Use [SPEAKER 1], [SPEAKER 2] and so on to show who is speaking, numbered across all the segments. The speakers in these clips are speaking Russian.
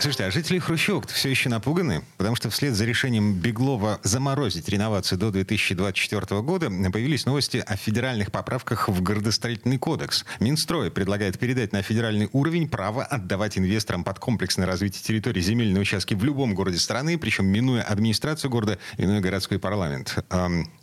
[SPEAKER 1] Слушайте, а жители Хрущевок все еще напуганы, потому что вслед за решением Беглова заморозить реновацию до 2024 года появились новости о федеральных поправках в городостроительный кодекс. Минстрой предлагает передать на федеральный уровень право отдавать инвесторам под комплексное развитие территории земельные участки в любом городе страны, причем минуя администрацию города, иной городской парламент.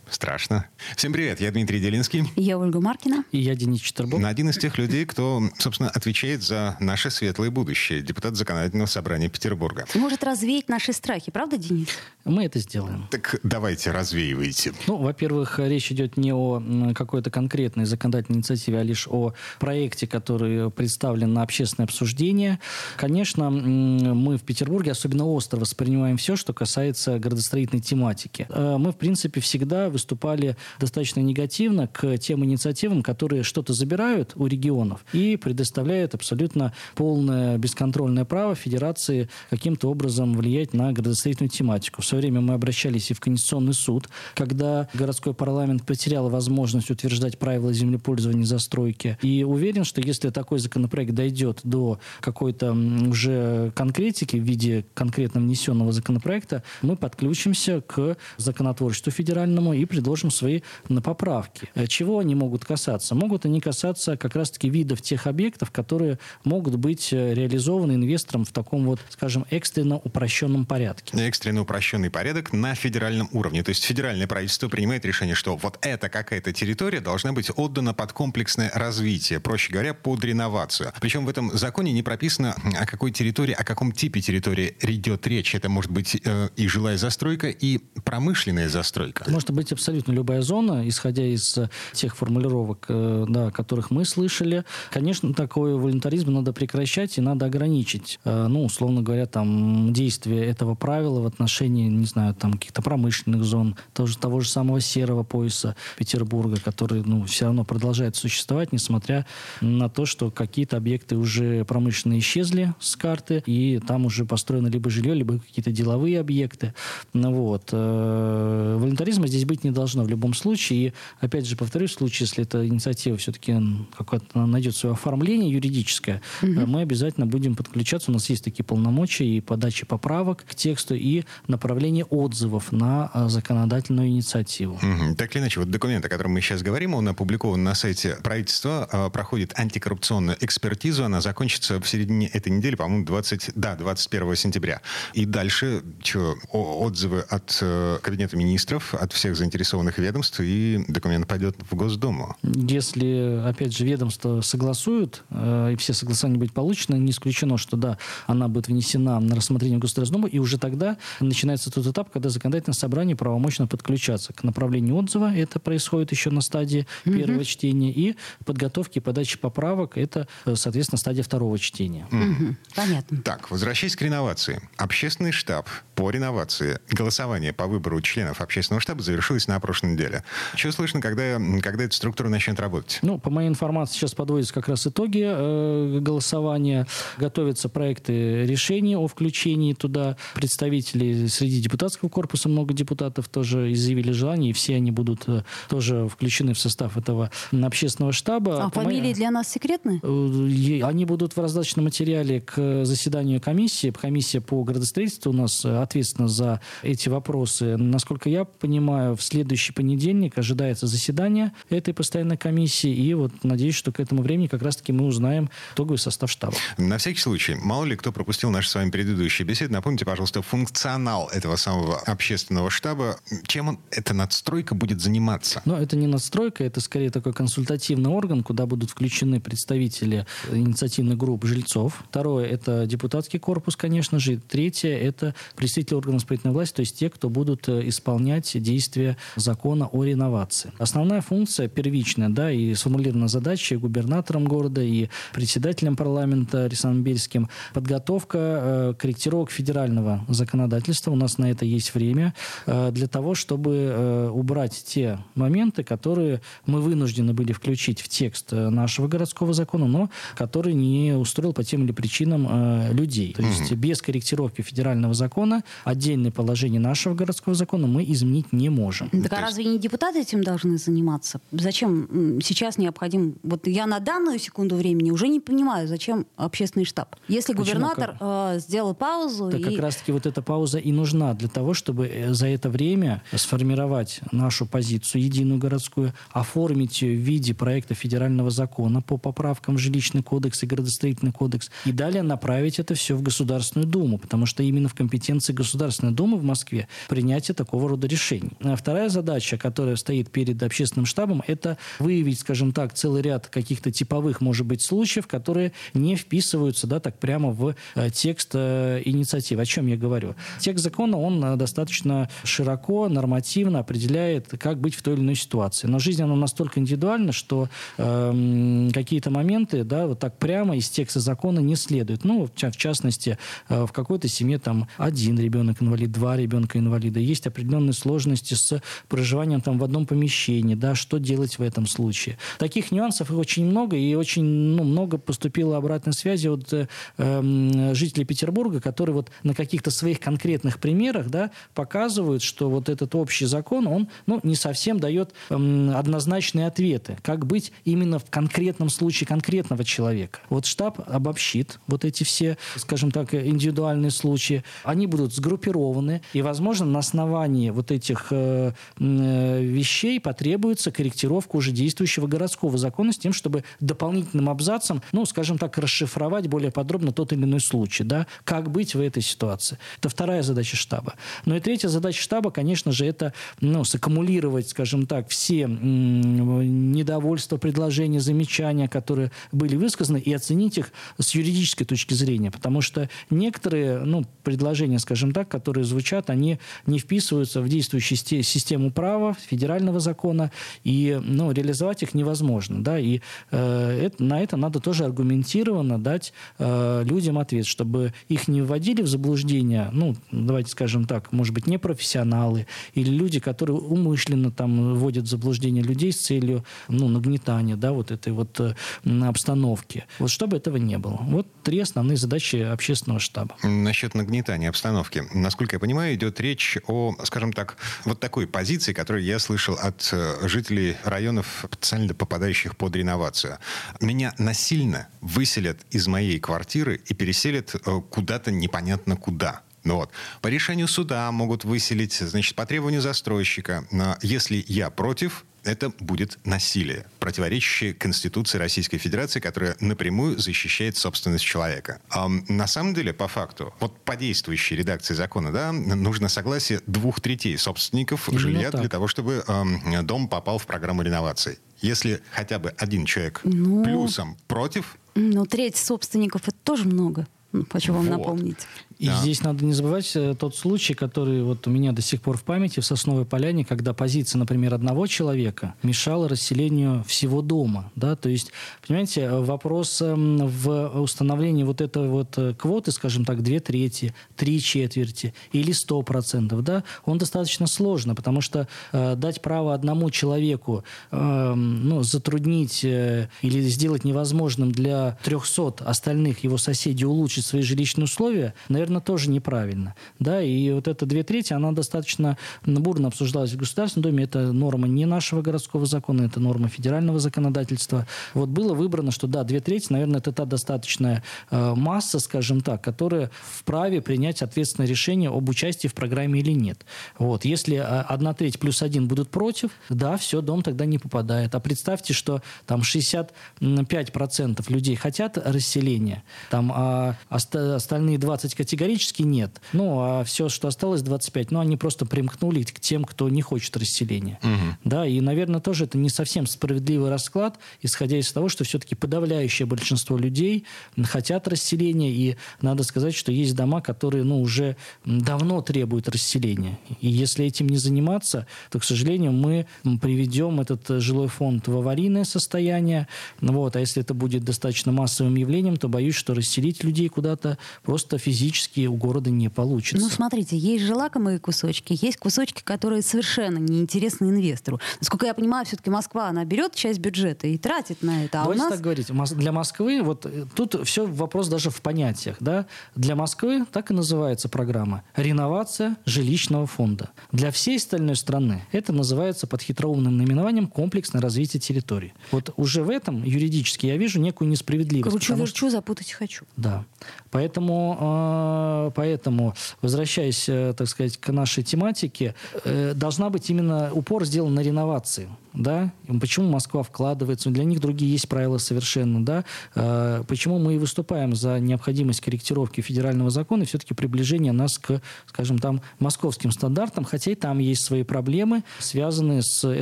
[SPEAKER 1] Страшно. Всем привет, я Дмитрий Делинский.
[SPEAKER 2] Я Ольга Маркина.
[SPEAKER 3] И я Денис Четербок.
[SPEAKER 1] Один из тех людей, кто, собственно, отвечает за наше светлое будущее. Депутат Законодательного собрания Петербурга.
[SPEAKER 2] Может развеять наши страхи, правда, Денис?
[SPEAKER 3] Мы это сделаем.
[SPEAKER 1] Так давайте, развеивайте.
[SPEAKER 3] Ну, во-первых, речь идет не о какой-то конкретной законодательной инициативе, а лишь о проекте, который представлен на общественное обсуждение. Конечно, мы в Петербурге особенно остро воспринимаем все, что касается градостроительной тематики. Э, мы, в принципе, всегда выступали достаточно негативно к тем инициативам, которые что-то забирают у регионов и предоставляют абсолютно полное бесконтрольное право федерации каким-то образом влиять на градостроительную тематику. В свое время мы обращались и в Конституционный суд, когда городской парламент потерял возможность утверждать правила землепользования и застройки. И уверен, что если такой законопроект дойдет до какой-то уже конкретики в виде конкретно внесенного законопроекта, мы подключимся к законотворчеству федеральному и предложим свои на поправки. Э, чего они могут касаться? Могут они касаться как раз-таки видов тех объектов, которые могут быть э, реализованы инвестором в таком вот, скажем, экстренно упрощенном порядке.
[SPEAKER 1] Экстренно упрощенный порядок на федеральном уровне. То есть федеральное правительство принимает решение, что вот эта какая-то территория должна быть отдана под комплексное развитие, проще говоря, под реновацию. Причем в этом законе не прописано, о какой территории, о каком типе территории идет речь. Это может быть э, и жилая застройка, и промышленная застройка.
[SPEAKER 3] Может быть абсолютно любая зона, исходя из э, тех формулировок, э, да, которых мы слышали. Конечно, такой волонтаризм надо прекращать и надо ограничить, э, ну, условно говоря, там, действие этого правила в отношении, не знаю, там, каких-то промышленных зон, тоже, того же самого серого пояса Петербурга, который, ну, все равно продолжает существовать, несмотря на то, что какие-то объекты уже промышленные исчезли с карты, и там уже построено либо жилье, либо какие-то деловые объекты. Вот. Волонтаризма здесь быть не должно в любом случае. И, опять же, повторюсь, в случае, если эта инициатива все-таки какое-то найдет свое оформление юридическое, угу. мы обязательно будем подключаться. У нас есть такие полномочия и подачи поправок к тексту, и направление отзывов на а, законодательную инициативу.
[SPEAKER 1] Угу. Так или иначе, вот документ, о котором мы сейчас говорим, он опубликован на сайте правительства, а, проходит антикоррупционную экспертизу, она закончится в середине этой недели, по-моему, 20, да, 21 сентября. И дальше что, отзывы от э, Кабинета министров, от всех заинтересованных ведомств, и документ пойдет в Госдуму.
[SPEAKER 3] Если, опять же, ведомства согласуют, э, и все согласования будут получены, не исключено, что да, она будет внесена на рассмотрение Государственной Думы, и уже тогда начинается тот этап, когда законодательное собрание правомочно подключаться к направлению отзыва, это происходит еще на стадии угу. первого чтения, и подготовки и подачи поправок, это, э, соответственно, стадия второго чтения.
[SPEAKER 2] Угу. Понятно.
[SPEAKER 1] Так, возвращаясь к реновации. Общественный штаб по реновации, голосование по выбору членов общественного штаба завершилось на прошлой неделе. Что слышно, когда, когда эта структура начнет работать?
[SPEAKER 3] Ну, по моей информации, сейчас подводятся как раз итоги э, голосования. Готовятся проекты решений о включении туда представителей среди депутатского корпуса. Много депутатов тоже изъявили желание, и все они будут э, тоже включены в состав этого общественного штаба.
[SPEAKER 2] А по фамилии моей... для нас секретны?
[SPEAKER 3] Э, они будут в раздаточном материале к заседанию комиссии. Комиссия по градостроительству у нас ответственна за эти вопросы. Насколько я понимаю, в следующий понедельник ожидается заседание этой постоянной комиссии, и вот надеюсь, что к этому времени как раз-таки мы узнаем итоговый состав штаба.
[SPEAKER 1] На всякий случай, мало ли кто пропустил наши с вами предыдущие беседы, напомните, пожалуйста, функционал этого самого общественного штаба. Чем он, эта надстройка будет заниматься?
[SPEAKER 3] Ну, это не надстройка, это скорее такой консультативный орган, куда будут включены представители инициативных групп жильцов. Второе – это депутатский корпус, конечно же. Третье – это представители органов исполнительной власти, то есть те, кто будут э, исполнять действия закона о реновации. Основная функция первичная, да, и сформулирована задача губернатором города, и председателем парламента Александром Бельским, подготовка э, корректировок федерального законодательства. У нас на это есть время э, для того, чтобы э, убрать те моменты, которые мы вынуждены были включить в текст э, нашего городского закона, но который не устроил по тем или причинам э, людей. То есть mm-hmm. без корректировки федерального закона отдельные положения нашего городского закона мы изменить не можем.
[SPEAKER 2] Так а разве не депутаты этим должны заниматься? Зачем сейчас необходим... Вот я на данную секунду времени уже не понимаю, зачем общественный штаб. Если Почему? губернатор э, сделал паузу...
[SPEAKER 3] Так и... как раз-таки вот эта пауза и нужна для того, чтобы э, за это время сформировать нашу позицию единую городскую, оформить ее в виде проекта федерального закона по поправкам в жилищный кодекс и градостроительный кодекс, и далее направить это все в Государственную Думу, потому что именно в компетенции Государственной Думы в Москве принятие такого рода решений. А вторая задача, которая стоит перед общественным штабом, это выявить, скажем так, целый ряд каких-то типовых, может быть, случаев, которые не вписываются, да, так прямо в э, текст э, инициативы. О чем я говорю? Текст закона, он э, достаточно широко, нормативно определяет, как быть в той или иной ситуации. Но жизнь, она настолько индивидуальна, что э, какие-то моменты, да, вот так прямо из текста закона не следует. Ну, в, частности, в какой-то семье там один ребенок инвалид, два ребенка инвалида. Есть определенные сложности с проживанием там в одном помещении, да, что делать в этом случае. Таких нюансов очень много, и очень ну, много поступило обратной связи от э, эм, жителей Петербурга, которые вот на каких-то своих конкретных примерах, да, показывают, что вот этот общий закон, он, ну, не совсем дает эм, однозначные ответы, как быть именно в конкретном случае конкретного человека. Вот штаб обобщит вот эти все, скажем так, индивидуальные случаи, они будут сгруппированы, и, возможно, на основании вот этих э, э, вещей потребуется корректировка уже действующего городского закона с тем, чтобы дополнительным абзацем, ну, скажем так, расшифровать более подробно тот или иной случай, да, как быть в этой ситуации. Это вторая задача штаба. Ну и третья задача штаба, конечно же, это, ну, саккумулировать, скажем так, все недовольства, предложения, замечания, которые были высказаны, и оценить их с юридической точки зрения, потому что некоторые, ну, предложения, скажем так, которые звучат, они не вписываются в действующую систему права, федерального закона, и ну, реализовать их невозможно. Да? И э, это, на это надо тоже аргументированно дать э, людям ответ, чтобы их не вводили в заблуждение, ну, давайте скажем так, может быть, непрофессионалы или люди, которые умышленно там вводят в заблуждение людей с целью ну, нагнетания да, вот этой вот э, обстановки. Вот чтобы этого не было. Вот три основные задачи общественного штаба.
[SPEAKER 1] Насчет нагнетания обстановки. Насколько я понимаю, идет речь о, скажем так, вот такой позиции, которую я слышал от э, жителей районов, потенциально попадающих под реновацию. Меня насильно выселят из моей квартиры и переселят э, куда-то непонятно куда. Ну вот. По решению суда могут выселить, значит, по требованию застройщика. Если я против, это будет насилие, противоречащее Конституции Российской Федерации, которая напрямую защищает собственность человека. А на самом деле, по факту, вот по действующей редакции закона, да, нужно согласие двух третей собственников Именно жилья так. для того, чтобы э, дом попал в программу реновации. Если хотя бы один человек ну, плюсом против...
[SPEAKER 2] Ну, треть собственников – это тоже много. Хочу вам вот. напомнить.
[SPEAKER 3] И да. здесь надо не забывать э, тот случай, который вот у меня до сих пор в памяти в Сосновой Поляне, когда позиция, например, одного человека мешала расселению всего дома. Да? То есть, понимаете, э, вопрос эм, в установлении вот этой вот э, квоты, скажем так, две трети, три четверти или сто процентов, да, он достаточно сложно, потому что э, дать право одному человеку э, ну, затруднить э, или сделать невозможным для 300 остальных его соседей улучшить свои жилищные условия, наверное, наверное, тоже неправильно. Да, и вот эта две трети, она достаточно бурно обсуждалась в Государственном Доме. Это норма не нашего городского закона, это норма федерального законодательства. Вот было выбрано, что да, две трети, наверное, это та достаточная э, масса, скажем так, которая вправе принять ответственное решение об участии в программе или нет. Вот. Если э, одна треть плюс один будут против, да, все, дом тогда не попадает. А представьте, что там 65% людей хотят расселения, там, а остальные 20 категорий категорически нет. Ну, а все, что осталось, 25, ну, они просто примкнули к тем, кто не хочет расселения. Угу. Да, и, наверное, тоже это не совсем справедливый расклад, исходя из того, что все-таки подавляющее большинство людей хотят расселения, и надо сказать, что есть дома, которые, ну, уже давно требуют расселения. И если этим не заниматься, то, к сожалению, мы приведем этот жилой фонд в аварийное состояние. Вот. А если это будет достаточно массовым явлением, то боюсь, что расселить людей куда-то просто физически у города не получится.
[SPEAKER 2] Ну, смотрите, есть же лакомые кусочки, есть кусочки, которые совершенно неинтересны инвестору. Насколько я понимаю, все-таки Москва, она берет часть бюджета и тратит на это.
[SPEAKER 3] А Давайте
[SPEAKER 2] у нас...
[SPEAKER 3] так говорить. Для Москвы, вот э, тут все вопрос даже в понятиях. Да? Для Москвы так и называется программа. Реновация жилищного фонда. Для всей остальной страны это называется под хитроумным наименованием комплексное развитие территории. Вот уже в этом юридически я вижу некую несправедливость.
[SPEAKER 2] Кручу-верчу, что... запутать хочу.
[SPEAKER 3] Да. Поэтому, а, поэтому, возвращаясь, э, так сказать, к нашей тематике, э, должна быть именно упор сделан на реновации да, почему Москва вкладывается, для них другие есть правила совершенно, да, а, почему мы и выступаем за необходимость корректировки федерального закона и все-таки приближение нас к, скажем, там, московским стандартам, хотя и там есть свои проблемы, связанные с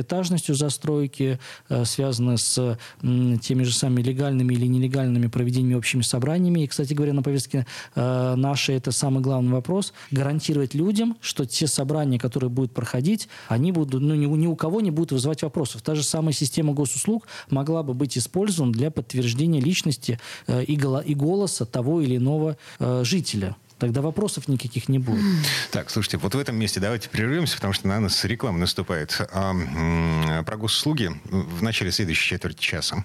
[SPEAKER 3] этажностью застройки, э, связанные с теми же самыми легальными или нелегальными проведениями общими собраниями. И, кстати говоря, на повестке э, нашей это самый главный вопрос, гарантировать людям, что те собрания, которые будут проходить, они будут, ну, ни, ни у кого не будут вызывать вопрос вопросов. Та же самая система госуслуг могла бы быть использована для подтверждения личности э, и, голоса того или иного э, жителя. Тогда вопросов никаких не будет.
[SPEAKER 1] Так, слушайте, вот в этом месте давайте прервемся, потому что на нас реклама наступает. А, про госуслуги в начале следующей четверти часа.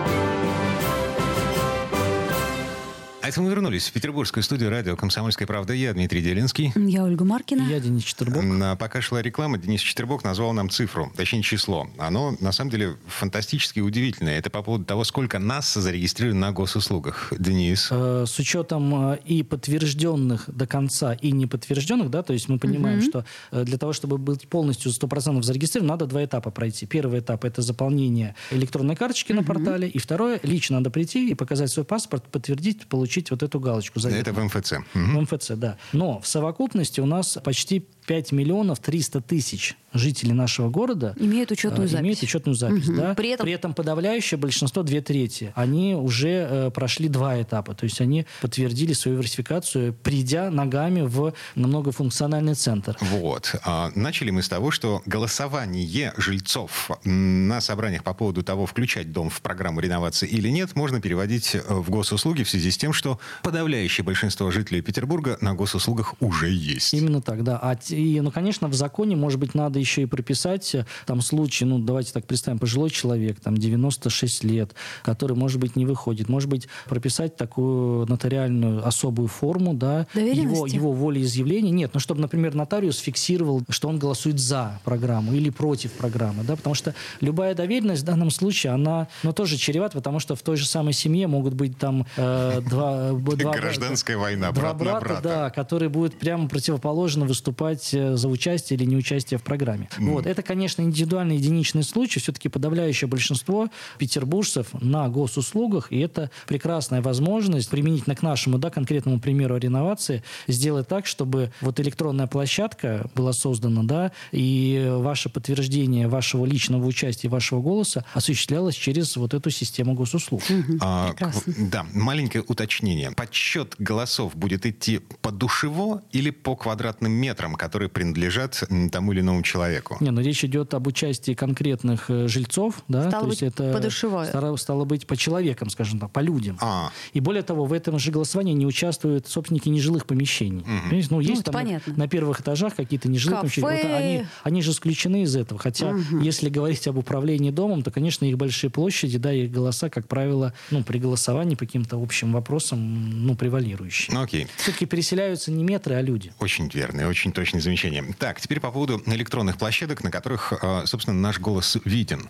[SPEAKER 1] А это мы вернулись в петербургскую студию радио «Комсомольская правда». Я Дмитрий Делинский.
[SPEAKER 2] Я Ольга Маркина.
[SPEAKER 3] Я Денис Четербок.
[SPEAKER 1] Пока шла реклама, Денис Четербок назвал нам цифру, точнее число. Оно, на самом деле, фантастически удивительное. Это по поводу того, сколько нас зарегистрировано на госуслугах. Денис.
[SPEAKER 3] Э, с учетом э, и подтвержденных до конца, и неподтвержденных, да, то есть мы понимаем, угу. что э, для того, чтобы быть полностью 100% зарегистрирован, надо два этапа пройти. Первый этап – это заполнение электронной карточки угу. на портале, и второе – лично надо прийти и показать свой паспорт, подтвердить, получить получить вот эту галочку.
[SPEAKER 1] Заветную. Это в МФЦ.
[SPEAKER 3] В МФЦ, да. Но в совокупности у нас почти 5 миллионов 300 тысяч жителей нашего города
[SPEAKER 2] имеют учетную запись.
[SPEAKER 3] Имеют учетную запись угу. да? При, этом... При этом подавляющее большинство, две трети, они уже э, прошли два этапа. То есть они подтвердили свою версификацию, придя ногами в многофункциональный центр.
[SPEAKER 1] Вот. А, начали мы с того, что голосование жильцов на собраниях по поводу того, включать дом в программу реновации или нет, можно переводить э, в госуслуги в связи с тем, что подавляющее большинство жителей Петербурга на госуслугах уже есть.
[SPEAKER 3] Именно так, да. А и, ну, конечно, в законе, может быть, надо еще и прописать э, там случай, ну, давайте так представим, пожилой человек, там, 96 лет, который, может быть, не выходит. Может быть, прописать такую нотариальную особую форму, да, его, его волеизъявления. Нет, ну, чтобы, например, нотариус фиксировал, что он голосует за программу или против программы, да, потому что любая доверенность в данном случае, она, ну, тоже чревата, потому что в той же самой семье могут быть там э, два...
[SPEAKER 1] два Гражданская война,
[SPEAKER 3] брат два брата, брата. да, которые будут прямо противоположно выступать голосовать э, за участие или неучастие в программе. Mm. Вот. Это, конечно, индивидуальный единичный случай. Все-таки подавляющее большинство петербуржцев на госуслугах, и это прекрасная возможность применительно к нашему да, конкретному примеру реновации сделать так, чтобы вот электронная площадка была создана, да, и ваше подтверждение вашего личного участия, вашего голоса осуществлялось через вот эту систему госуслуг.
[SPEAKER 1] А, да, маленькое уточнение. Подсчет голосов будет идти по душево или по квадратным метрам, которые принадлежат тому или иному человеку.
[SPEAKER 3] Не, но речь идет об участии конкретных э, жильцов, да,
[SPEAKER 2] стало
[SPEAKER 3] то
[SPEAKER 2] быть,
[SPEAKER 3] есть это
[SPEAKER 2] подушевое.
[SPEAKER 3] стало, стало быть по человекам, скажем так, по людям.
[SPEAKER 1] А.
[SPEAKER 3] И более того, в этом же голосовании не участвуют собственники нежилых помещений. Понимаете? Ну, есть
[SPEAKER 2] это
[SPEAKER 3] там
[SPEAKER 2] понятно.
[SPEAKER 3] на первых этажах какие-то нежилые
[SPEAKER 2] Кафе.
[SPEAKER 3] помещения. Вот они, они же исключены из этого. Хотя, если говорить об управлении домом, то, конечно, их большие площади, да, их голоса, как правило, ну, при голосовании по каким-то общим вопросам, ну, превалирующие.
[SPEAKER 1] Ну, окей.
[SPEAKER 3] Все-таки переселяются не метры, а люди.
[SPEAKER 1] Очень верное, очень точное замечание. Так, теперь по поводу электронных площадок, на которых, э, собственно, наш голос виден.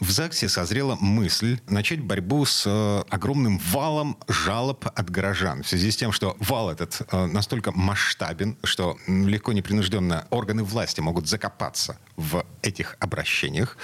[SPEAKER 1] В ЗАГСе созрела мысль начать борьбу с э, огромным валом жалоб от горожан. В связи с тем, что вал этот э, настолько масштабен, что легко непринужденно органы власти могут закопаться в этих обращениях.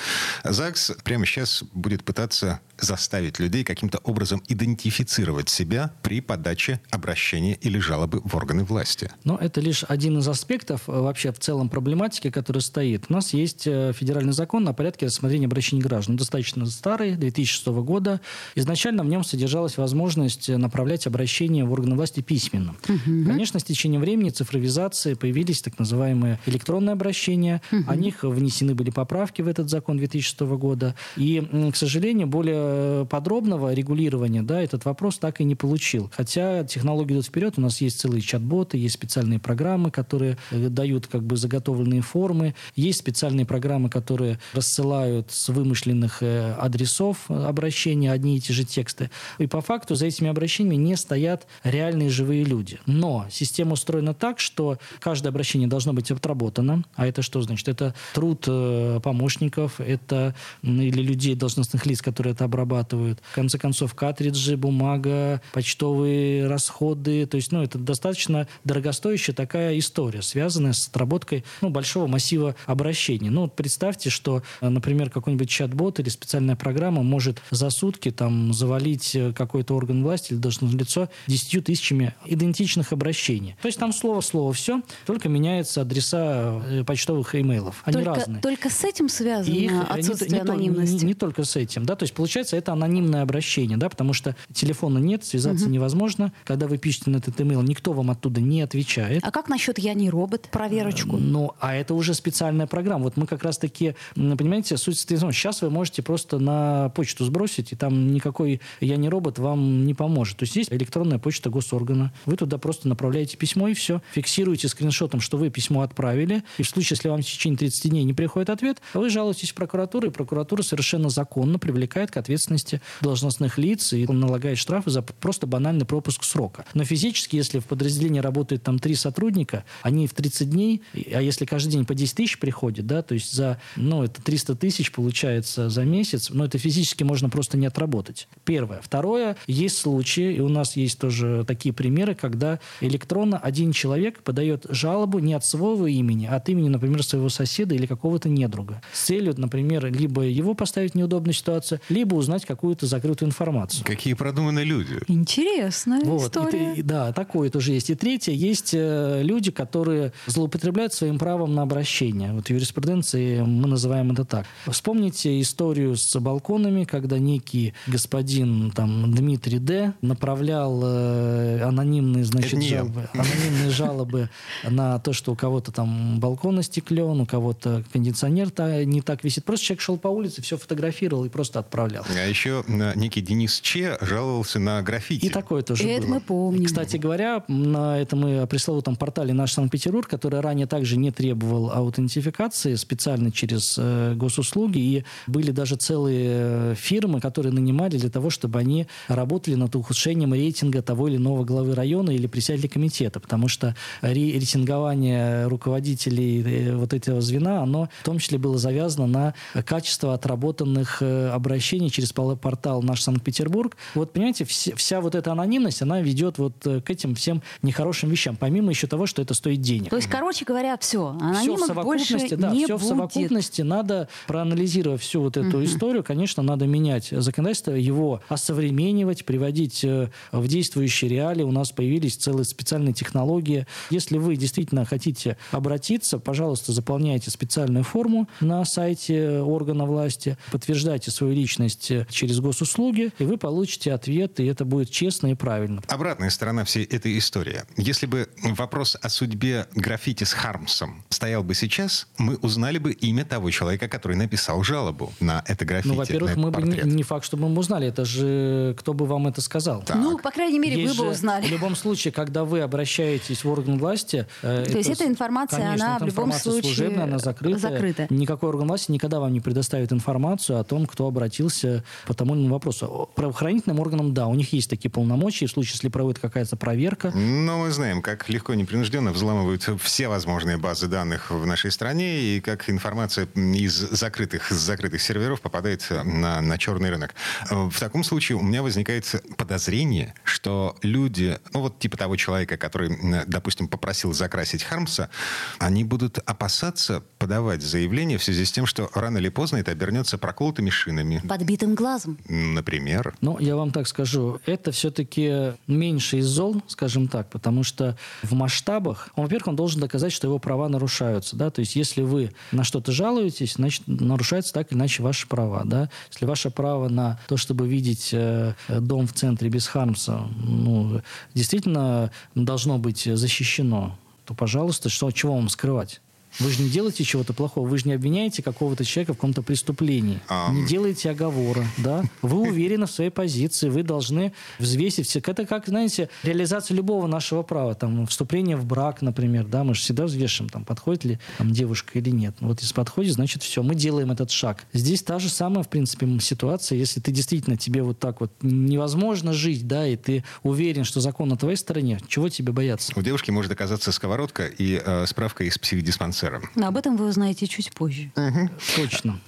[SPEAKER 1] ЗАГС прямо сейчас будет пытаться заставить людей каким-то образом идентифицировать себя при подаче обращения или жалобы в органы власти.
[SPEAKER 3] Но это лишь один из аспектов вообще в целом проблематики, которая стоит. У нас есть э, федеральный закон о порядке рассмотрения обращений граждан. Достаточно старый, 2006 года. Изначально в нем содержалась возможность э, направлять обращения в органы власти письменно. Конечно, с течением времени цифровизации появились так называемые электронные обращения. О них внесены были поправки в этот закон 2006 года. И, к сожалению, более подробного регулирования да, этот вопрос так и не получил. Хотя технологии идут вперед, у нас есть целые чат-боты, есть специальные программы, которые э, дают как бы заготовленные формы, есть специальные программы, которые рассылают с вымышленных э, адресов э, обращения одни и те же тексты. И по факту за этими обращениями не стоят реальные живые люди. Но система устроена так, что каждое обращение должно быть отработано. А это что значит? Это труд э, помощников, это или людей, должностных лиц, которые это обрабатывают. В конце концов, картриджи, бумага, почтовые расходы. То есть, ну, это достаточно дорогостоящая такая история, связанная с отработкой ну, большого массива обращений. Ну, вот представьте, что, э, например, какой-нибудь чат-бот или специальная программа может за сутки там завалить э, какой-то орган власти или должностное лицо 10 тысячами идентичных обращений. То есть там слово в слово все, только меняются адреса э, почтовых имейлов. Они
[SPEAKER 2] только,
[SPEAKER 3] разные.
[SPEAKER 2] только с этим связано
[SPEAKER 3] их, не-
[SPEAKER 2] отсутствие
[SPEAKER 3] не, то-
[SPEAKER 2] анонимности.
[SPEAKER 3] Не, не только с этим, да, то есть получается это анонимное обращение, да, потому что телефона нет, связаться невозможно. Когда вы пишете на этот имейл, никто вам оттуда не отвечает.
[SPEAKER 2] А как насчет «Я не робот»? Проверочку.
[SPEAKER 3] Ну, а это уже специальная программа. Вот мы как раз-таки, понимаете, суть состоит в том, сейчас вы можете просто на почту сбросить, и там никакой «я не робот» вам не поможет. То есть есть электронная почта госоргана. Вы туда просто направляете письмо, и все. Фиксируете скриншотом, что вы письмо отправили. И в случае, если вам в течение 30 дней не приходит ответ, вы жалуетесь в прокуратуру, и прокуратура совершенно законно привлекает к ответственности должностных лиц и налагает штрафы за просто банальный пропуск срока. Но физически, если в подразделении работает там три сотрудника, они в 30 дней, а если каждый день по 10 тысяч приходит, да, то есть за, ну, это 300 тысяч получается за месяц, но это физически можно просто не отработать. Первое. Второе, есть случаи, и у нас есть тоже такие примеры, когда электронно один человек подает жалобу не от своего имени, а от имени, например, своего соседа или какого-то недруга. С целью, например, либо его поставить в неудобную ситуацию, либо узнать какую-то закрытую информацию.
[SPEAKER 1] Какие продуманные люди.
[SPEAKER 2] Интересная
[SPEAKER 3] Вот. И
[SPEAKER 2] история.
[SPEAKER 3] ты- да, такое тоже есть. И третье, есть э, люди, которые злоупотребляют своим правом на обращение. Вот в юриспруденции мы называем это так. Вспомните историю с балконами, когда некий господин там, Дмитрий Д. направлял э, анонимные, значит,
[SPEAKER 1] Это
[SPEAKER 3] жалобы, анонимные жалобы на то, что у кого-то там балкон остеклен, у кого-то кондиционер та- не так висит. Просто человек шел по улице, все фотографировал и просто отправлял.
[SPEAKER 1] А еще э, некий Денис Че жаловался на граффити.
[SPEAKER 3] И такое тоже
[SPEAKER 2] И это
[SPEAKER 3] было.
[SPEAKER 2] мы помним.
[SPEAKER 3] Кстати говоря, на этом и пресловутом портале «Наш Санкт-Петербург», который ранее также не требовал аутентификации специально через э, госуслуги, и были даже целые э, фирмы, которые нанимали для того, чтобы они работали над ухудшением рейтинга того или иного главы района или председателя комитета, потому что ре- рейтингование руководителей э, вот этого звена, оно в том числе было завязано на качество отработанных обращений через портал «Наш Санкт-Петербург». Вот, понимаете, вся вот эта анонимность, она ведет вот к этим всем нехорошим вещам, помимо еще того, что это стоит денег.
[SPEAKER 2] То есть, короче говоря, все.
[SPEAKER 3] Все в
[SPEAKER 2] Анонимок больше
[SPEAKER 3] совокупности, да,
[SPEAKER 2] не
[SPEAKER 3] все в совокупности надо, проанализировав всю вот эту историю, конечно, надо менять законодательство, его осовременивать, приводить э, в действующие реалии. У нас появились целые специальные технологии. Если вы действительно хотите обратиться, пожалуйста, заполняйте специальную форму на сайте органа власти, подтверждайте свою личность э, через госуслуги, и вы получите ответ, и это будет честно и правильно.
[SPEAKER 1] Обратная сторона всей этой истории. Если бы вопрос о судьбе граждан граффити с Хармсом стоял бы сейчас, мы узнали бы имя того человека, который написал жалобу на это граффити.
[SPEAKER 3] Ну, во-первых, мы бы не, не факт, чтобы мы узнали. Это же кто бы вам это сказал.
[SPEAKER 2] Так. Ну, по крайней мере,
[SPEAKER 3] есть
[SPEAKER 2] вы бы узнали.
[SPEAKER 3] В любом случае, когда вы обращаетесь в орган власти...
[SPEAKER 2] Э, То есть эта информация,
[SPEAKER 3] конечно,
[SPEAKER 2] она в любом случае
[SPEAKER 3] служебная, она закрытая. закрыта. Никакой орган власти никогда вам не предоставит информацию о том, кто обратился по тому или иному вопросу. Правоохранительным органам, да, у них есть такие полномочия, в случае, если проводит какая-то проверка.
[SPEAKER 1] Но мы знаем, как легко и непринужденно взламывают все возможные базы данных в нашей стране, и как информация из закрытых, из закрытых серверов попадает на, на черный рынок. В таком случае у меня возникает подозрение, что люди, ну вот типа того человека, который, допустим, попросил закрасить Хармса, они будут опасаться подавать заявление в связи с тем, что рано или поздно это обернется проколотыми шинами.
[SPEAKER 2] Подбитым глазом.
[SPEAKER 1] Например.
[SPEAKER 3] Ну, я вам так скажу, это все-таки меньше из зол, скажем так, потому что в масштабах, он, во-первых, он должен доказать, что его права нарушаются, да, то есть если вы на что-то жалуетесь, значит, нарушаются так или иначе ваши права, да. Если ваше право на то, чтобы видеть э, дом в центре без Хармса, ну, действительно должно быть защищено, то, пожалуйста, что, чего вам скрывать? Вы же не делаете чего-то плохого, вы же не обвиняете какого-то человека в каком-то преступлении. Um... Не делаете оговора, да? Вы уверены в своей позиции, вы должны взвесить все. Это как, знаете, реализация любого нашего права. Там, вступление в брак, например, да, мы же всегда взвешиваем, там, подходит ли там, девушка или нет. Вот если подходит, значит, все, мы делаем этот шаг. Здесь та же самая, в принципе, ситуация, если ты действительно, тебе вот так вот невозможно жить, да, и ты уверен, что закон на твоей стороне, чего тебе бояться?
[SPEAKER 1] У девушки может оказаться сковородка и э, справка из психдиспансера офицером.
[SPEAKER 2] Но об этом вы узнаете чуть позже.
[SPEAKER 3] Угу. Точно.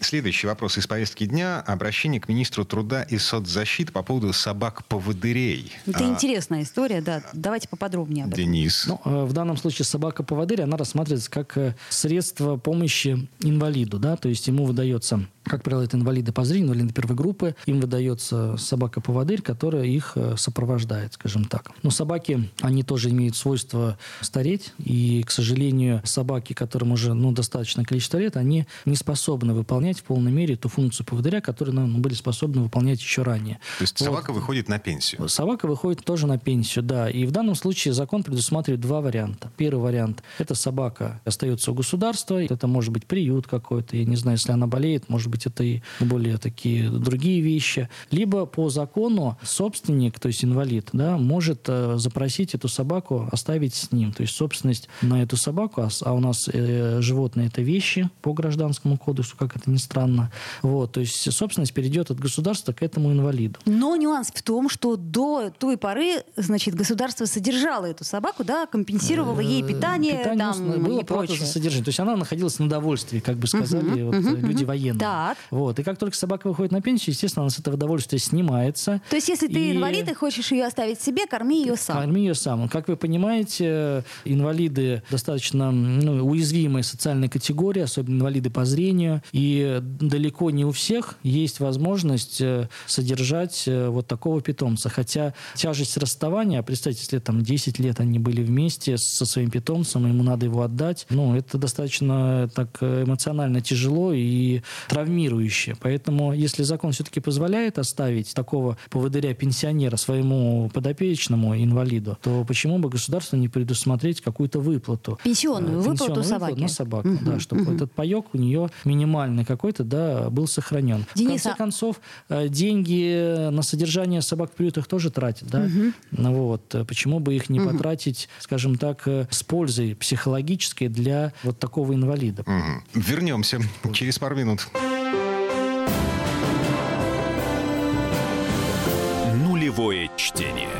[SPEAKER 1] Следующий вопрос из повестки дня. Обращение к министру труда и соцзащиты по поводу собак-поводырей.
[SPEAKER 2] Это а... интересная история, да. Давайте поподробнее об
[SPEAKER 1] этом. Денис.
[SPEAKER 3] Ну, э, в данном случае собака-поводырь, она рассматривается как э, средство помощи инвалиду, да, то есть ему выдается как правило, это инвалиды по зрению, инвалиды первой группы. Им выдается собака-поводырь, которая их э, сопровождает, скажем так. Но собаки, они тоже имеют свойство стареть. И, к сожалению, собаки, которым уже ну, достаточное количество лет, они не способны выполнять в полной мере ту функцию поводыря, которую ну, были способны выполнять еще ранее.
[SPEAKER 1] То есть вот. собака выходит на пенсию?
[SPEAKER 3] Собака выходит тоже на пенсию, да. И в данном случае закон предусматривает два варианта. Первый вариант – это собака остается у государства. Это может быть приют какой-то. Я не знаю, если она болеет, может быть, это и более такие другие вещи. Либо по закону собственник, то есть инвалид, да, может э, запросить эту собаку, оставить с ним. То есть собственность на эту собаку, а, а у нас э, животные это вещи по гражданскому кодексу, как это ни странно. Вот, то есть собственность перейдет от государства к этому инвалиду.
[SPEAKER 2] Но нюанс в том, что до той поры, значит, государство содержало эту собаку, да, компенсировало ей питание, питание там,
[SPEAKER 3] было
[SPEAKER 2] и прочее.
[SPEAKER 3] за содержание. То есть она находилась на довольстве, как бы сказали uh-huh, вот, uh-huh, люди военные.
[SPEAKER 2] Да. Так.
[SPEAKER 3] Вот. И как только собака выходит на пенсию, естественно, она с этого удовольствия снимается.
[SPEAKER 2] То есть, если ты и... инвалид и хочешь ее оставить себе, корми ее сам.
[SPEAKER 3] Корми ее сам. Как вы понимаете, инвалиды достаточно ну, уязвимая социальная категория, особенно инвалиды по зрению. И далеко не у всех есть возможность э, содержать э, вот такого питомца. Хотя тяжесть расставания, представьте, если там 10 лет они были вместе со своим питомцем, ему надо его отдать, ну, это достаточно так эмоционально тяжело и травмирует травмирующее. Поэтому, если закон все-таки позволяет оставить такого поводыря-пенсионера своему подопечному инвалиду, то почему бы государство не предусмотреть какую-то выплату?
[SPEAKER 2] Пенсионную, э, выплату собаки.
[SPEAKER 3] на собаку, угу, да, чтобы угу. этот паек у нее минимальный какой-то, да, был сохранен. Денис, в конце а... концов, э, деньги на содержание собак в приютах тоже тратят, да? Угу. Вот. Почему бы их не угу. потратить, скажем так, э, с пользой психологической для вот такого инвалида?
[SPEAKER 1] Угу. Вернемся через пару минут.
[SPEAKER 4] Нулевое чтение.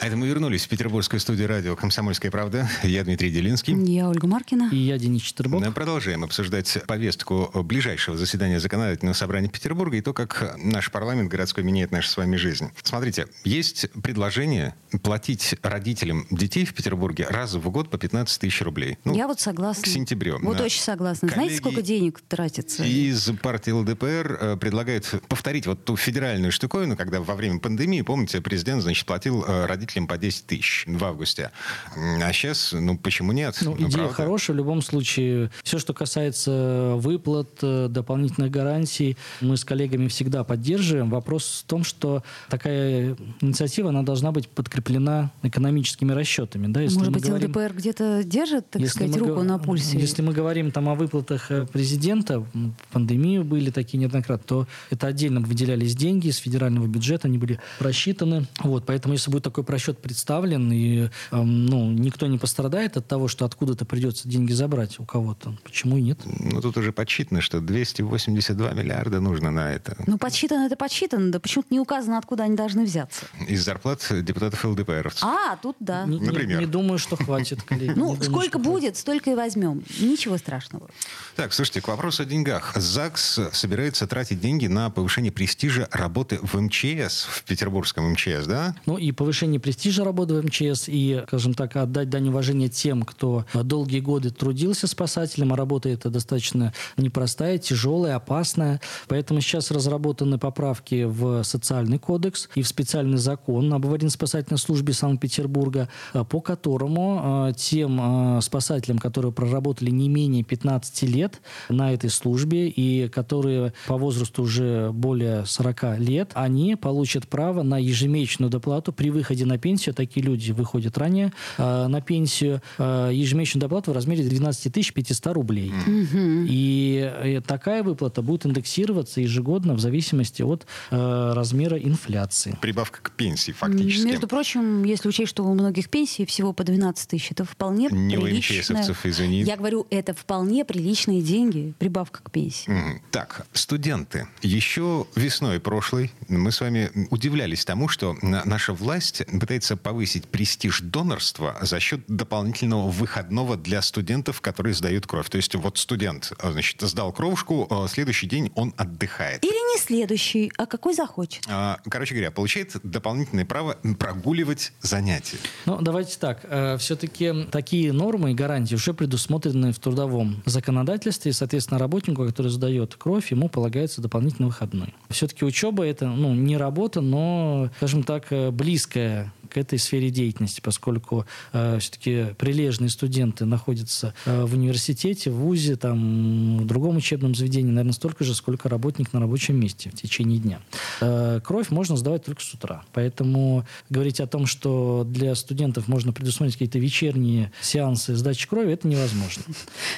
[SPEAKER 1] А это мы вернулись в петербургскую студию радио «Комсомольская правда». Я Дмитрий Делинский.
[SPEAKER 2] Я Ольга Маркина.
[SPEAKER 3] И я Денис Четербок.
[SPEAKER 1] Мы продолжаем обсуждать повестку ближайшего заседания Законодательного собрания Петербурга и то, как наш парламент городской меняет нашу с вами жизнь. Смотрите, есть предложение платить родителям детей в Петербурге раз в год по 15 тысяч рублей.
[SPEAKER 2] Ну, я вот согласна.
[SPEAKER 1] К сентябрю.
[SPEAKER 2] Вот да. очень согласна. Коллеги Знаете, сколько денег тратится?
[SPEAKER 1] Из партии ЛДПР э, предлагают повторить вот ту федеральную штуковину, когда во время пандемии, помните, президент, значит, платил э, родителям родителям по 10 тысяч в августе. А сейчас, ну, почему нет?
[SPEAKER 3] Ну, ну идея правда? хорошая. В любом случае, все, что касается выплат, э, дополнительных гарантий, мы с коллегами всегда поддерживаем. Вопрос в том, что такая инициатива, она должна быть подкреплена экономическими расчетами. Да?
[SPEAKER 2] Если Может быть, говорим, ЛДПР где-то держит, так сказать, руку на пульсе?
[SPEAKER 3] Если мы говорим там о выплатах э, президента, пандемию были такие неоднократно, то это отдельно выделялись деньги из федерального бюджета, они были рассчитаны. Вот, поэтому если будет такой расчет представлен, и эм, ну, никто не пострадает от того, что откуда-то придется деньги забрать у кого-то. Почему и нет?
[SPEAKER 1] Ну, тут уже подсчитано, что 282 миллиарда нужно на это.
[SPEAKER 2] Ну, подсчитано это подсчитано, да почему-то не указано, откуда они должны взяться.
[SPEAKER 1] Из зарплат депутатов ЛДПР.
[SPEAKER 2] А, тут да.
[SPEAKER 3] Не, Например. Не, не думаю, что хватит, коллеги.
[SPEAKER 2] Ну, сколько будет, столько и возьмем. Ничего страшного.
[SPEAKER 1] Так, слушайте, к вопросу о деньгах. ЗАГС собирается тратить деньги на повышение престижа работы в МЧС, в петербургском МЧС, да?
[SPEAKER 3] Ну, и повышение престижа работы в МЧС и, скажем так, отдать дань уважения тем, кто долгие годы трудился спасателем, а работа эта достаточно непростая, тяжелая, опасная. Поэтому сейчас разработаны поправки в социальный кодекс и в специальный закон об аварийно-спасательной службе Санкт-Петербурга, по которому э, тем э, спасателям, которые проработали не менее 15 лет на этой службе и которые по возрасту уже более 40 лет, они получат право на ежемесячную доплату при выходе на пенсию, такие люди выходят ранее э, на пенсию, э, ежемесячную доплату в размере 12 500 рублей. Mm-hmm. И э, такая выплата будет индексироваться ежегодно в зависимости от э, размера инфляции.
[SPEAKER 1] Прибавка к пенсии фактически.
[SPEAKER 2] Между прочим, если учесть, что у многих пенсий всего по 12 тысяч, это вполне Не приличная... у извини. Я говорю, это вполне приличные деньги, прибавка к пенсии.
[SPEAKER 1] Так, студенты. Еще весной прошлой мы с вами удивлялись тому, что наша власть пытается повысить престиж донорства за счет дополнительного выходного для студентов, которые сдают кровь. То есть вот студент, а, значит, сдал кровушку, а, следующий день он отдыхает.
[SPEAKER 2] Или не следующий, а какой захочет. А,
[SPEAKER 1] короче говоря, получает дополнительное право прогуливать занятия.
[SPEAKER 3] Ну, давайте так. Э, Все-таки такие нормы и гарантии уже предусмотрены в трудовом законодательстве. И, соответственно, работнику, который сдает кровь, ему полагается дополнительный выходной. Все-таки учеба это ну, не работа, но, скажем так, э, близкая к этой сфере деятельности, поскольку э, все-таки прилежные студенты находятся э, в университете, в ВУЗе, там, в другом учебном заведении, наверное, столько же, сколько работник на рабочем месте в течение дня. Э, кровь можно сдавать только с утра. Поэтому говорить о том, что для студентов можно предусмотреть какие-то вечерние сеансы сдачи крови, это невозможно.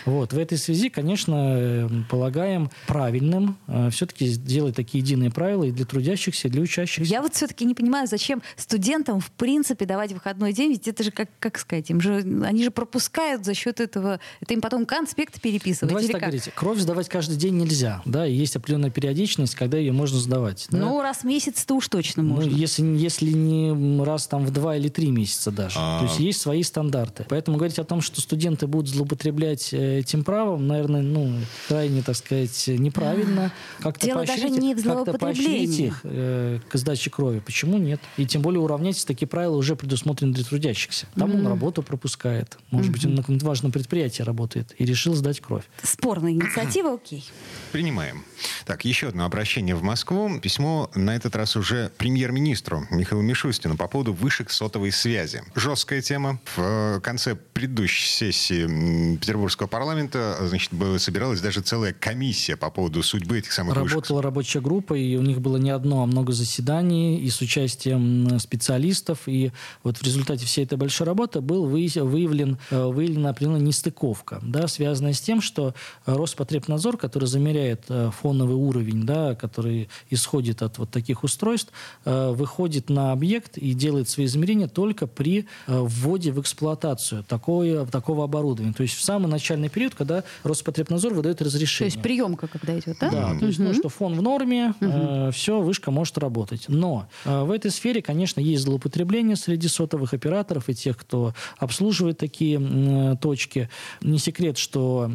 [SPEAKER 3] Вот. В этой связи, конечно, э, полагаем правильным э, все-таки сделать такие единые правила и для трудящихся, и для учащихся.
[SPEAKER 2] Я вот все-таки не понимаю, зачем студентам в принципе давать выходной день, ведь это же, как, как сказать, им же, они же пропускают за счет этого, это им потом конспект переписывать.
[SPEAKER 3] Давайте так как? говорить, кровь сдавать каждый день нельзя, да, и есть определенная периодичность, когда ее можно сдавать. Да?
[SPEAKER 2] Ну, раз в месяц-то уж точно ну, можно.
[SPEAKER 3] Ну, если, если не раз там в два или три месяца даже. А-а-а. То есть есть свои стандарты. Поэтому говорить о том, что студенты будут злоупотреблять э, этим правом, наверное, ну, крайне, так сказать, неправильно.
[SPEAKER 2] Как-то Дело даже не в злоупотреблении.
[SPEAKER 3] их э, к сдаче крови. Почему нет? И тем более уравнять такие правила уже предусмотрены для трудящихся. Там mm-hmm. он работу пропускает. Может mm-hmm. быть, он на каком-то важном предприятии работает и решил сдать кровь.
[SPEAKER 2] Спорная инициатива, окей.
[SPEAKER 1] Принимаем. Так, еще одно обращение в Москву. Письмо на этот раз уже премьер-министру Михаилу Мишустину по поводу вышек сотовой связи. Жесткая тема. В конце предыдущей сессии Петербургского парламента значит, собиралась даже целая комиссия по поводу судьбы этих самых
[SPEAKER 3] Работала
[SPEAKER 1] вышек.
[SPEAKER 3] рабочая группа, и у них было не одно, а много заседаний, и с участием специалистов, и вот в результате всей этой большой работы был выявлен, э, выявлена определенная нестыковка, да, связанная с тем, что Роспотребнадзор, который замеряет э, фоновый уровень, да, который исходит от вот таких устройств, э, выходит на объект и делает свои измерения только при вводе в эксплуатацию такое, такого оборудования. То есть в самый начальный период, когда Роспотребнадзор выдает разрешение.
[SPEAKER 2] То есть приемка когда идет, да?
[SPEAKER 3] Да, то есть, ну, что фон в норме, угу. э, все, вышка может работать. Но э, в этой сфере, конечно, есть злоупотребление потребления среди сотовых операторов и тех, кто обслуживает такие точки. Не секрет, что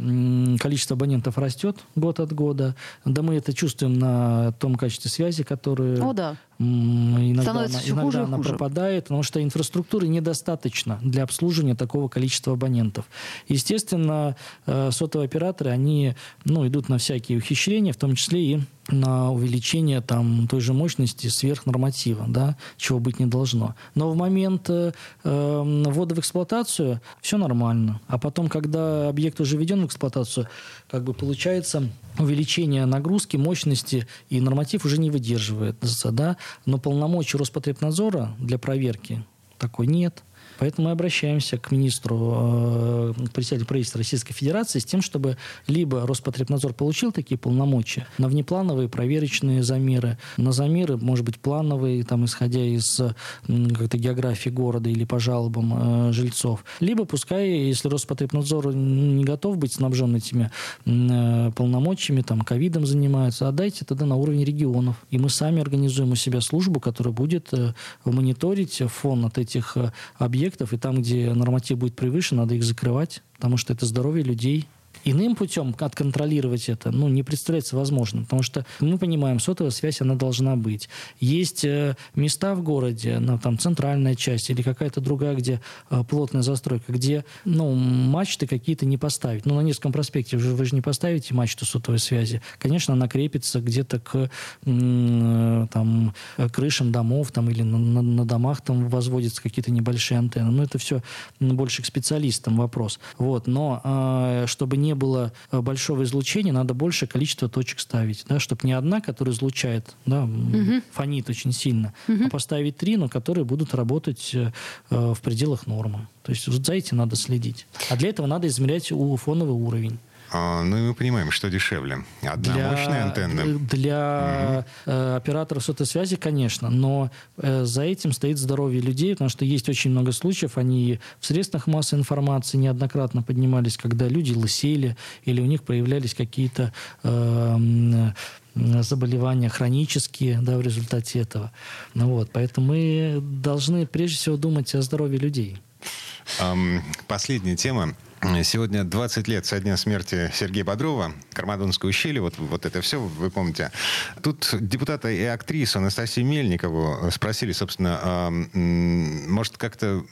[SPEAKER 3] количество абонентов растет год от года. Да мы это чувствуем на том качестве связи, которое
[SPEAKER 2] О, да.
[SPEAKER 3] Иногда, Становится она, иногда хуже она хуже. пропадает, потому что инфраструктуры недостаточно для обслуживания такого количества абонентов. Естественно, э, сотовые операторы, они ну, идут на всякие ухищрения, в том числе и на увеличение там, той же мощности сверхнорматива, да, чего быть не должно. Но в момент э, эм, ввода в эксплуатацию все нормально. А потом, когда объект уже введен в эксплуатацию, как бы получается увеличение нагрузки, мощности, и норматив уже не выдерживает. Да? Но полномочий Роспотребнадзора для проверки такой нет. Поэтому мы обращаемся к министру, э, к председателю правительства Российской Федерации с тем, чтобы либо Роспотребнадзор получил такие полномочия на внеплановые проверочные замеры, на замеры, может быть, плановые, там, исходя из как-то географии города или по жалобам э, жильцов, либо пускай, если Роспотребнадзор не готов быть снабжен этими э, полномочиями, там, ковидом занимается, отдайте тогда на уровень регионов. И мы сами организуем у себя службу, которая будет э, мониторить фон от этих э, объектов, объектов, и там, где норматив будет превышен, надо их закрывать, потому что это здоровье людей, Иным путем отконтролировать это ну, не представляется возможным, потому что мы понимаем, сотовая связь, она должна быть. Есть э, места в городе, ну, там центральная часть или какая-то другая, где э, плотная застройка, где ну, мачты какие-то не поставить. Ну, на Невском проспекте вы, вы же не поставите мачту сотовой связи. Конечно, она крепится где-то к э, там, крышам домов там, или на, на, на домах там возводятся какие-то небольшие антенны. Но это все больше к специалистам вопрос. Вот. Но чтобы не было э, большого излучения, надо большее количество точек ставить, да, чтобы не одна, которая излучает, да, угу. фонит очень сильно, угу. а поставить три, но которые будут работать э, э, в пределах нормы. То есть вот за этим надо следить. А для этого надо измерять у фоновый уровень.
[SPEAKER 1] А, ну и мы понимаем, что дешевле. Одна для, мощная антенна.
[SPEAKER 3] Для угу. операторов сотовой связи, конечно, но э, за этим стоит здоровье людей, потому что есть очень много случаев, они в средствах массовой информации неоднократно поднимались, когда люди лысели или у них появлялись какие-то э, заболевания хронические да, в результате этого. Ну, вот, поэтому мы должны прежде всего думать о здоровье людей.
[SPEAKER 1] Последняя тема. Сегодня 20 лет со дня смерти Сергея Бодрова, Кармадонское ущелье, вот, вот это все, вы помните. Тут депутата и актрису Анастасию Мельникову спросили, собственно, а, может как-то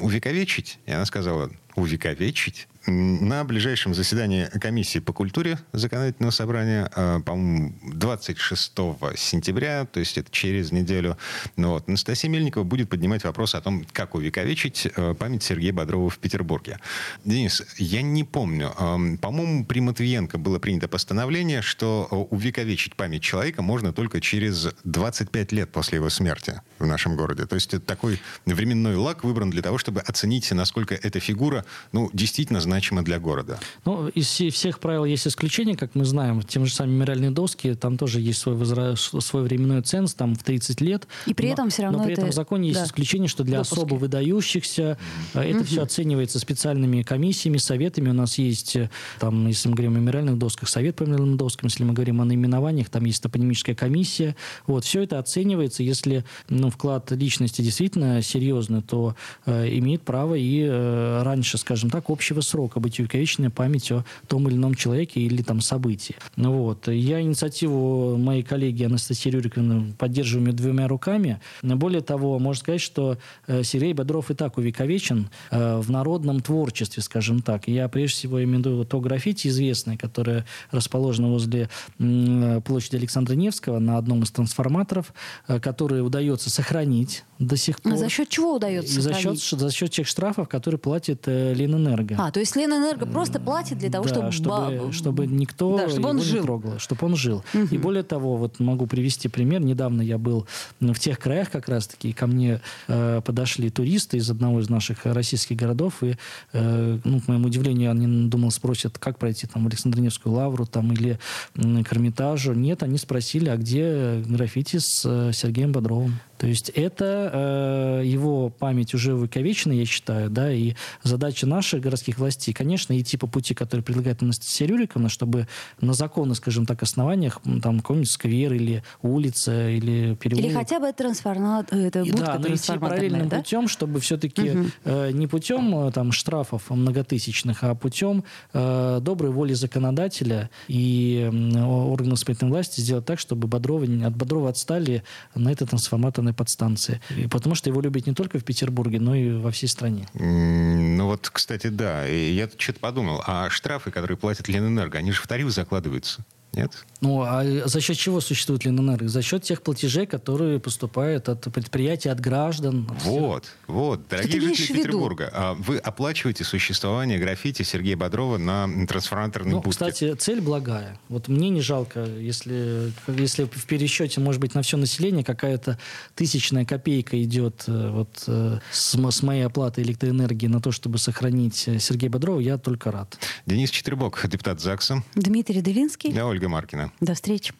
[SPEAKER 1] увековечить? И она сказала, увековечить? На ближайшем заседании комиссии по культуре законодательного собрания, а, по-моему, 26 сентября, то есть это через неделю, ну, вот, Анастасия Мельникова будет поднимать вопрос о том, как увековечить а, память Сергея Бодрова в Петербурге. Денис, я не помню, по-моему, при Матвиенко было принято постановление, что увековечить память человека можно только через 25 лет после его смерти в нашем городе. То есть это такой временной лак выбран для того, чтобы оценить, насколько эта фигура ну, действительно значимо для города?
[SPEAKER 3] Ну, из всех правил есть исключения, как мы знаем. Тем же самыми мемориальные доски, там тоже есть свой, возра... свой временной ценз, там в 30 лет.
[SPEAKER 2] И при этом но, все равно
[SPEAKER 3] Но при это... этом в законе есть да. исключение, что для Допуски. особо выдающихся mm-hmm. это все оценивается специальными комиссиями, советами. У нас есть, э, там, если мы говорим о мемориальных досках, совет по мемориальным доскам, если мы говорим о наименованиях, там есть топонимическая комиссия. Вот, все это оценивается, если ну, вклад личности действительно серьезный, то э, имеет право и э, раньше, скажем так, общего срока быть увековеченной память о том или ином человеке или там событии. Ну вот. Я инициативу моей коллеги Анастасии Рюриковны поддерживаю двумя руками. Более того, можно сказать, что э, Сергей Бодров и так увековечен э, в народном творчестве, скажем так. Я прежде всего имею в виду то граффити известное, которое расположено возле площади Александра Невского на одном из трансформаторов, э, которое удается сохранить до сих пор. А
[SPEAKER 2] за счет чего удается
[SPEAKER 3] за счет, за счет тех штрафов, которые платит э, Ленэнерго.
[SPEAKER 2] А, то есть Ленэнерго просто платит для того,
[SPEAKER 3] да,
[SPEAKER 2] чтобы...
[SPEAKER 3] чтобы... Чтобы никто да, чтобы он жил. не трогал, чтобы он жил. Угу. И более того, вот могу привести пример. Недавно я был в тех краях как раз-таки, и ко мне э, подошли туристы из одного из наших российских городов, и, э, ну, к моему удивлению, они, думал, спросят, как пройти там в Александр-Невскую лавру там, или э, к Эрмитажу. Нет, они спросили, а где граффити с э, Сергеем Бодровым? То есть это э, его память уже увековечена, я считаю, да, и задача наших городских властей, конечно, идти по пути, который предлагает Анастасия Рюриковна, чтобы на законных, скажем так, основаниях, там, какой-нибудь сквер или улица, или переулок.
[SPEAKER 2] Или хотя бы трансформат, это будка
[SPEAKER 3] Да, но идти параллельным
[SPEAKER 2] да?
[SPEAKER 3] путем, чтобы все-таки угу. э, не путем э, там, штрафов многотысячных, а путем э, доброй воли законодателя и э, органов исполнительной власти сделать так, чтобы Бодрова, от Бодрова отстали на этой трансформаторной подстанции. И потому что его любят не только в Петербурге, но и во всей стране.
[SPEAKER 1] Ну вот, кстати, да. Я что-то подумал, а штрафы, которые платят Ленэнерго, они же в тариф закладываются. Нет?
[SPEAKER 3] Ну, а за счет чего существует Ленэнерго? За счет тех платежей, которые поступают от предприятий, от граждан. От
[SPEAKER 1] вот, всех. вот. Дорогие жители Петербурга, а вы оплачиваете существование граффити Сергея Бодрова на трансформаторной ну, будке?
[SPEAKER 3] Кстати, цель благая. Вот мне не жалко, если, если в пересчете, может быть, на все население какая-то тысячная копейка идет э, вот, э, с, с моей оплаты электроэнергии на то, чтобы сохранить э, Сергея Бодрова, я только рад.
[SPEAKER 1] Денис Четвербок, депутат ЗАГСа.
[SPEAKER 2] Дмитрий Делинский.
[SPEAKER 1] Да, Ольга Маркина.
[SPEAKER 2] До встречи.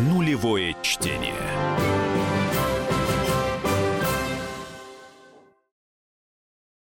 [SPEAKER 4] Нулевое чтение.